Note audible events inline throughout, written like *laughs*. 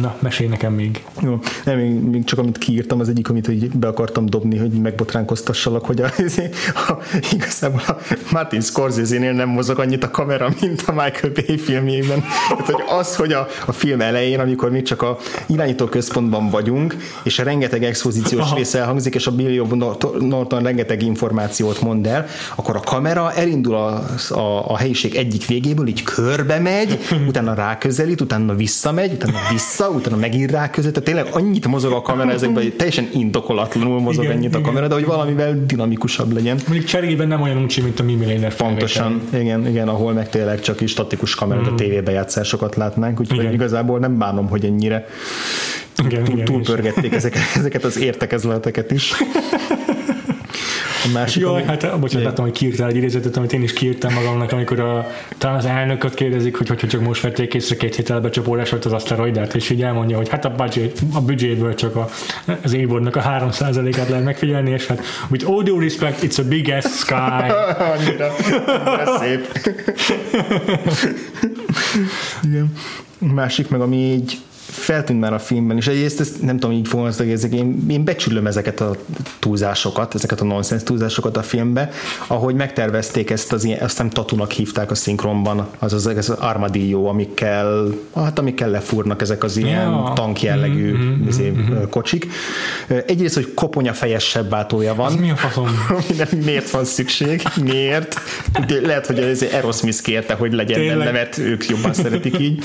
Na, mesélj nekem még. Jó, nem, még, még csak amit kiírtam, az egyik, amit hogy be akartam dobni, hogy megbotránkoztassalak, hogy a, *laughs* a, igazából a Martin Scorsese-nél nem mozog annyit a kamera, mint a Michael Bay filmjében. Tehát, hogy az, hogy a, a film elején, amikor mi csak a irányító központban vagyunk, és a rengeteg expozíciós Aha. része elhangzik, és a Billy Norton rengeteg információt mond el, akkor a kamera elindul a, a, a helyiség egyik végéből, így körbe megy, utána ráközelít, utána visszamegy, utána vissza, utána megint ráközelít, tehát tényleg annyit mozog a kamera ezekben, hogy teljesen indokolatlanul mozog igen, ennyit a kamera, de hogy valamivel dinamikusabb legyen. Mondjuk cserében nem olyan uncsi, mint a Mimi Lehner Pontosan, igen, igen, ahol meg tényleg csak is statikus kamera, mm. a tévébejátszásokat látnánk, úgyhogy igen. igazából nem bánom, hogy ennyire igen, túl, igen, túlpörgették ezeket, ezeket az értekezleteket is. *laughs* A másik, Jaj, ami... hát bocsánat, láttam, hogy kiírtál egy idézetet, amit én is kiírtam magamnak, amikor a, talán az elnököt kérdezik, hogy hogyha csak most vették észre két héttel becsapódás volt az aszteroidát, és így elmondja, hogy hát a, budget, a büdzséből csak a, az évadnak a 3%-át lehet megfigyelni, és hát with all due respect, it's a big ass sky. *laughs* annyira, annyira szép. *laughs* Igen. Másik meg, ami így feltűnt már a filmben, és egyrészt ezt nem tudom, így fogalmazni, én, én becsülöm ezeket a túlzásokat, ezeket a nonsens túlzásokat a filmbe, ahogy megtervezték ezt az ilyen, azt nem tatunak hívták a szinkronban, az az, az armadillo, amikkel, hát amikkel lefúrnak ezek az ilyen ja. tank jellegű mm-hmm, izé, mm-hmm. kocsik. Egyrészt, hogy koponya fejesebb váltója van. Ez mi a faszom? *laughs* miért van szükség? Miért? De lehet, hogy az Aerosmith kérte, hogy legyen Tényleg? benne, mert ők jobban szeretik így.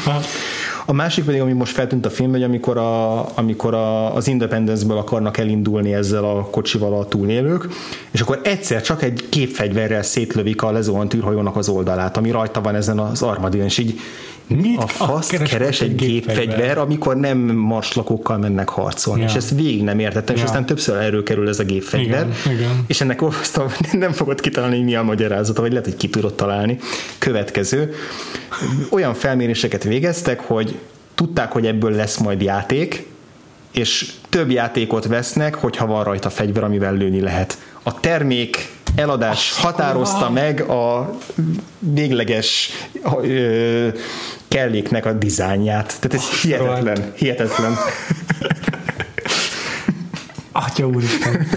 A másik pedig, ami most feltűnt a film, hogy amikor, a, amikor a, az Independence-ből akarnak elindulni ezzel a kocsival a túlélők, és akkor egyszer csak egy képfegyverrel szétlövik a lezuhant űrhajónak az oldalát, ami rajta van ezen az armadillen, és így Mit a fasz keres, keres egy gépfegyver, amikor nem marslakókkal mennek harcolni, ja. és ezt végig nem értettem, ja. és aztán többször erről kerül ez a gépfegyver, igen, igen. és ennek olvastam, *laughs* nem fogod kitalálni, hogy mi a magyarázata, vagy lehet, hogy ki tudod találni. Következő. Olyan felméréseket végeztek, hogy tudták, hogy ebből lesz majd játék, és több játékot vesznek, hogyha van rajta fegyver, amivel lőni lehet. A termék eladás határozta meg a végleges ö, kelléknek a dizájnját. Tehát ez hihetetlen, hihetetlen. Atya úristen.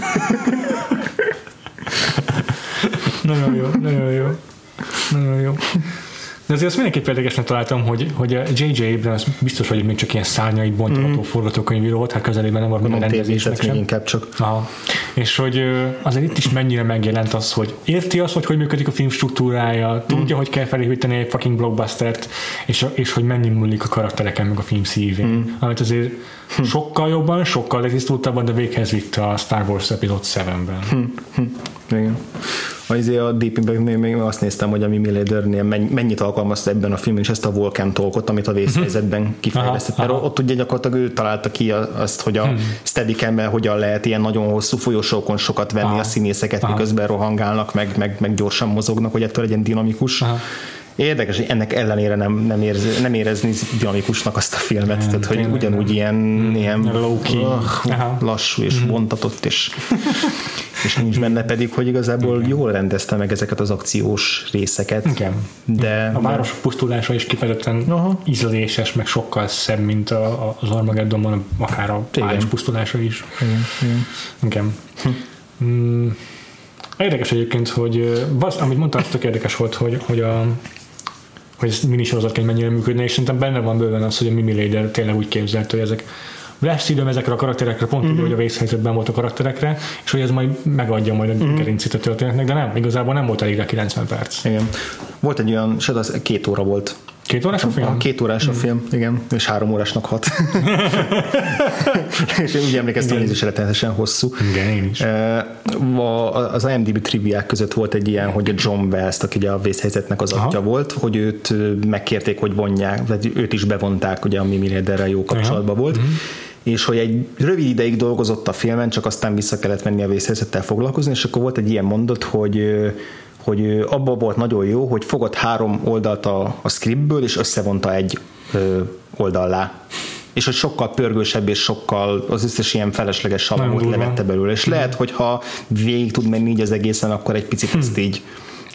nagyon jó, nagyon jó. Nagyon jó. De azért azt mindenképp érdekesnek találtam, hogy, hogy a J.J. Abrams biztos, hogy még csak ilyen szárnyait bontható mm. forgatókönyvíró volt, hát közelében nem volt minden rendezés meg sem. inkább csak. Aha. És hogy azért itt is mennyire megjelent az, hogy érti azt, hogy hogy működik a film struktúrája, tudja, mm. hogy kell felépíteni egy fucking blockbustert, és, és hogy mennyi múlik a karaktereken, meg a film szívén. Mm. Amit azért hm. sokkal jobban, sokkal letisztultabban, de véghez vitte a Star Wars Episode 7-ben. Hm. Hm. Igen. Azért a Deep Impact még, azt néztem, hogy a Mimi Ledernél mennyit alkalmazta ebben a filmben, és ezt a Vulcan tolkot, amit a vészhelyzetben mhm. kifejlesztett. Mert ott ugye gyakorlatilag ő találta ki azt, hogy a hmm. steadicam hogyan lehet ilyen nagyon hosszú folyosókon sokat venni Aha. a színészeket, Aha. miközben rohangálnak, meg, meg, meg gyorsan mozognak, hogy ettől legyen dinamikus. Aha Érdekes, hogy ennek ellenére nem, nem, érz, nem érezni dinamikusnak azt a filmet, nem, tehát hogy tényleg, ugyanúgy ilyen, mm, ilyen uh, lassú és mm. bontatott, és, *laughs* és nincs benne pedig, hogy igazából Igen. jól rendezte meg ezeket az akciós részeket. Igen. De, a város pusztulása is kifejezetten Aha. ízléses, meg sokkal szebb, mint a, a, az Armageddonban, akár a pályás pusztulása is. Igen. Igen. Igen. Hm. Mm. Érdekes egyébként, hogy amit mondtál, az tök érdekes volt, hogy, hogy a, hogy ez minisorozatként mennyire működne, és szerintem benne van bőven az, hogy a Mimi Lader tényleg úgy képzelte, hogy ezek lesz időm ezekre a karakterekre, pont uh-huh. úgy, hogy a vészhelyzetben volt a karakterekre, és hogy ez majd megadja majd a uh-huh. gerincét a történetnek, de nem, igazából nem volt elég a 90 perc. Igen. Volt egy olyan, se az két óra volt Két órás a film? Két órás a film, igen, és három órásnak hat. *laughs* és én úgy emlékeztem, hogy ez is rettenetesen hosszú. Igen, én is. Az IMDb triviák között volt egy ilyen, hogy a John West, aki ugye a vészhelyzetnek az atya volt, hogy őt megkérték, hogy vonják, vagy őt is bevonták, ugye, ami minél jó kapcsolatban Aha. volt. Uh-huh és hogy egy rövid ideig dolgozott a filmen, csak aztán vissza kellett menni a vészhelyzettel foglalkozni, és akkor volt egy ilyen mondat, hogy hogy abban volt nagyon jó, hogy fogott három oldalt a, a scriptből, és összevonta egy ö, oldallá és hogy sokkal pörgősebb és sokkal az összes ilyen felesleges salamot levette belőle. És lehet, hogy ha végig tud menni így az egészen, akkor egy picit ezt hm. így,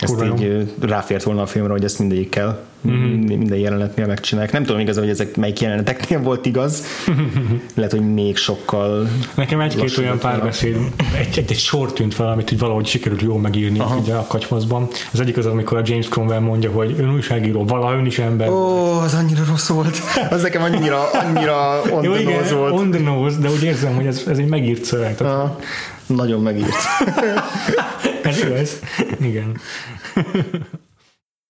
ezt így ráfért volna a filmre, hogy ezt mindegyik kell mm-hmm. minden jelenetnél megcsinálják. Nem tudom igazán, hogy ezek melyik jeleneteknél volt igaz. *laughs* Lehet, hogy még sokkal Nekem egy-két olyan párbeszéd, egy, egy, egy sor tűnt fel, amit így valahogy sikerült jól megírni Aha. ugye a kacsmaszban. Az egyik az, amikor a James Cromwell mondja, hogy ön újságíró, valaha ön is ember. Ó, az annyira rossz volt. *laughs* Az nekem annyira, annyira on Jó, the igen, nose volt. on the nose, de úgy érzem, hogy ez, ez egy megírt szöveg. Tehát. Nagyon megírt. ez igaz? Igen.